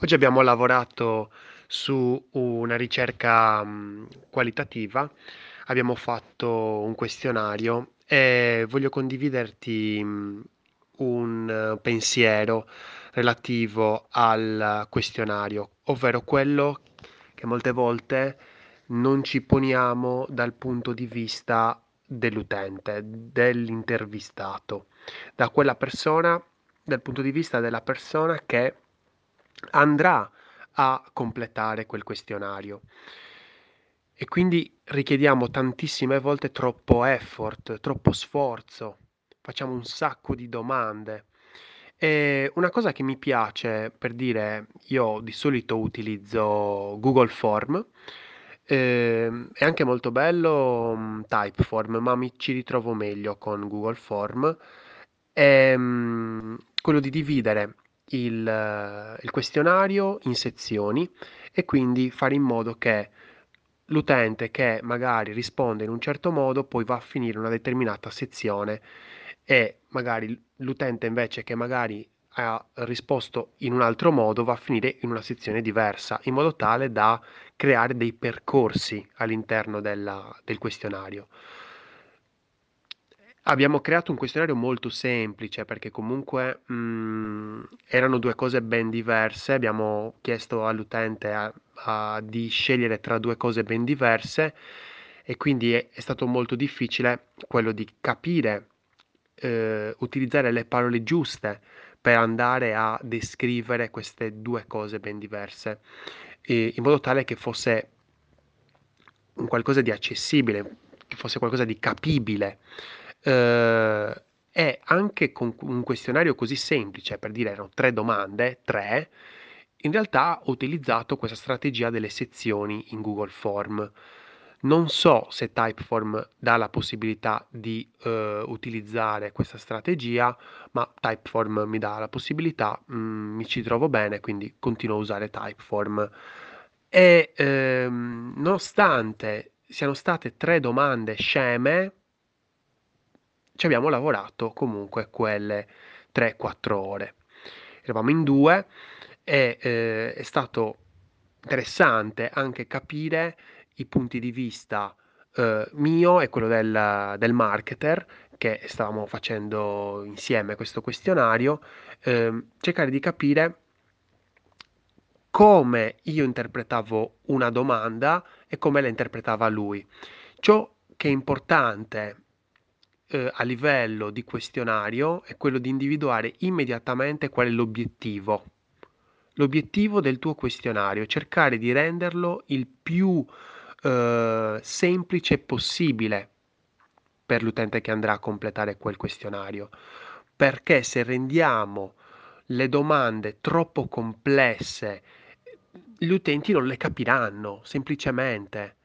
Oggi abbiamo lavorato su una ricerca, mhmm, qualitativa, abbiamo fatto un questionario e voglio condividerti, mhmm, un pensiero relativo al questionario, ovvero quello che molte volte non ci poniamo dal punto di vista dell'utente, dell'intervistato, da quella persona dal punto di vista della persona che andrà a completare quel questionario. E quindi richiediamo tantissime volte troppo effort, troppo sforzo, facciamo un sacco di domande. E una cosa che mi piace, per dire, io di solito utilizzo Google Form, ehm, è anche molto bello mm, Typeform, ma mi ci ritrovo meglio con Google Form, è mm, quello di dividere il, il questionario in sezioni e quindi fare in modo che l'utente che magari risponde in un certo modo poi va a finire una determinata sezione e magari l'utente invece che magari ha risposto in un altro modo va a finire in una sezione diversa, in modo tale da creare dei percorsi all'interno della, del questionario. Abbiamo creato un questionario molto semplice perché comunque mh, erano due cose ben diverse. Abbiamo chiesto all'utente a- a- di scegliere tra due cose ben diverse e quindi è, è stato molto difficile quello di capire, eh, utilizzare le parole giuste per andare a descrivere queste due cose ben diverse, e in modo tale che fosse un qualcosa di accessibile, che fosse qualcosa di capibile. Eh, e anche con un questionario così semplice, per dire erano tre domande, tre, in realtà ho utilizzato questa strategia delle sezioni in Google Form. Non so se Typeform dà la possibilità di eh, utilizzare questa strategia, ma Typeform mi dà la possibilità, mm, mi ci trovo bene, quindi continuo a usare Typeform. E ehm, nonostante siano state tre domande sceme, ci abbiamo lavorato comunque quelle 3-4 ore. Eravamo in due e eh, è stato interessante anche capire i punti di vista eh, mio e quello del, del marketer che stavamo facendo insieme questo questionario, eh, cercare di capire come io interpretavo una domanda e come la interpretava lui. Ciò che è importante eh, a livello di questionario è quello di individuare immediatamente qual è l'obiettivo. L'obiettivo del tuo questionario, cercare di renderlo il più eh, semplice possibile per l'utente che andrà a completare quel questionario. Perché se rendiamo le domande troppo complesse, gli utenti non le capiranno semplicemente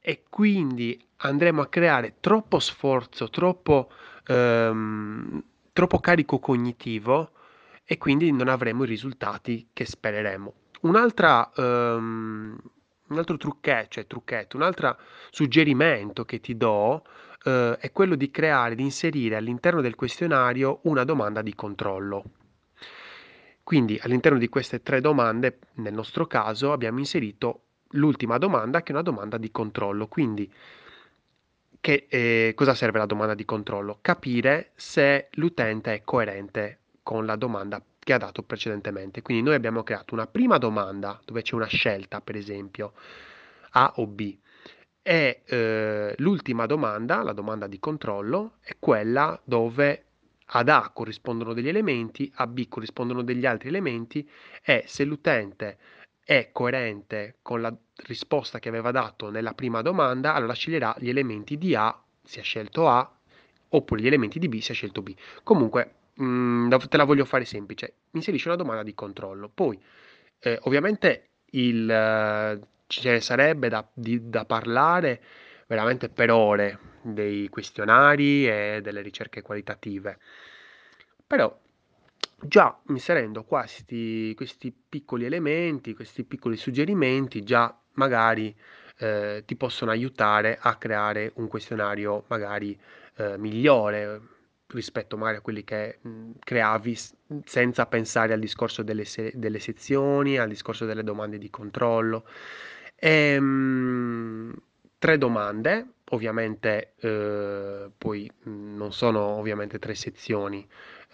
e quindi andremo a creare troppo sforzo, troppo, ehm, troppo carico cognitivo e quindi non avremo i risultati che spereremo. Un'altra, ehm, un altro trucchetto, cioè trucchetto, un altro suggerimento che ti do eh, è quello di creare, di inserire all'interno del questionario una domanda di controllo. Quindi all'interno di queste tre domande, nel nostro caso, abbiamo inserito l'ultima domanda che è una domanda di controllo. Quindi che, eh, cosa serve la domanda di controllo? Capire se l'utente è coerente con la domanda che ha dato precedentemente. Quindi noi abbiamo creato una prima domanda dove c'è una scelta, per esempio, A o B. E eh, l'ultima domanda, la domanda di controllo, è quella dove ad A corrispondono degli elementi, a B corrispondono degli altri elementi e se l'utente è coerente con la risposta che aveva dato nella prima domanda, allora sceglierà gli elementi di A se ha scelto A, oppure gli elementi di B se ha scelto B. Comunque, mh, mm, te la voglio fare semplice. Inserisci una domanda di controllo. Poi, eh, ovviamente, il, eh, ce ne sarebbe da, di, da parlare veramente per ore dei questionari e delle ricerche qualitative. Però già inserendo questi, questi piccoli elementi, questi piccoli suggerimenti, già magari eh, ti possono aiutare a creare un questionario magari eh, migliore, rispetto magari a quelli che mh, creavi senza pensare al discorso delle, se- delle sezioni, al discorso delle domande di controllo. E, mh, tre domande, ovviamente eh, poi mh, non sono ovviamente tre sezioni,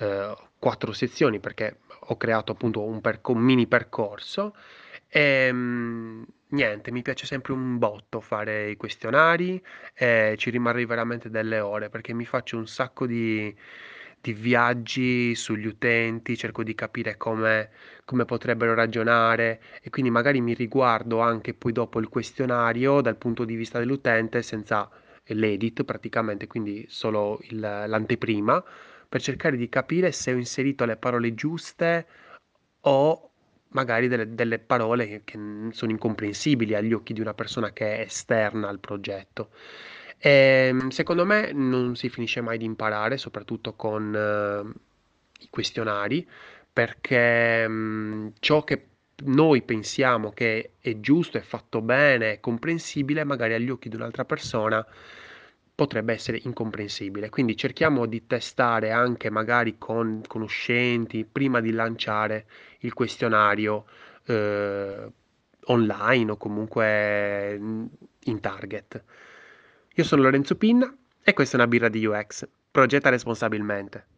eh, quattro sezioni perché ho creato appunto un, perco- un mini percorso. E mh, niente, mi piace sempre un botto fare i questionari e ci rimarrei veramente delle ore perché mi faccio un sacco di, di viaggi sugli utenti, cerco di capire come, come potrebbero ragionare e quindi magari mi riguardo anche poi dopo il questionario dal punto di vista dell'utente senza l'edit praticamente, quindi solo il- l'anteprima per cercare di capire se ho inserito le parole giuste o magari delle, delle parole che, che sono incomprensibili agli occhi di una persona che è esterna al progetto. E, secondo me non si finisce mai di imparare, soprattutto con eh, i questionari, perché mh, ciò che noi pensiamo che è giusto, è fatto bene, è comprensibile, magari agli occhi di un'altra persona potrebbe essere incomprensibile. Quindi cerchiamo di testare anche magari con conoscenti prima di lanciare il questionario eh, online o comunque in target. Io sono Lorenzo Pinna e questa è una birra di UX. Progetta responsabilmente.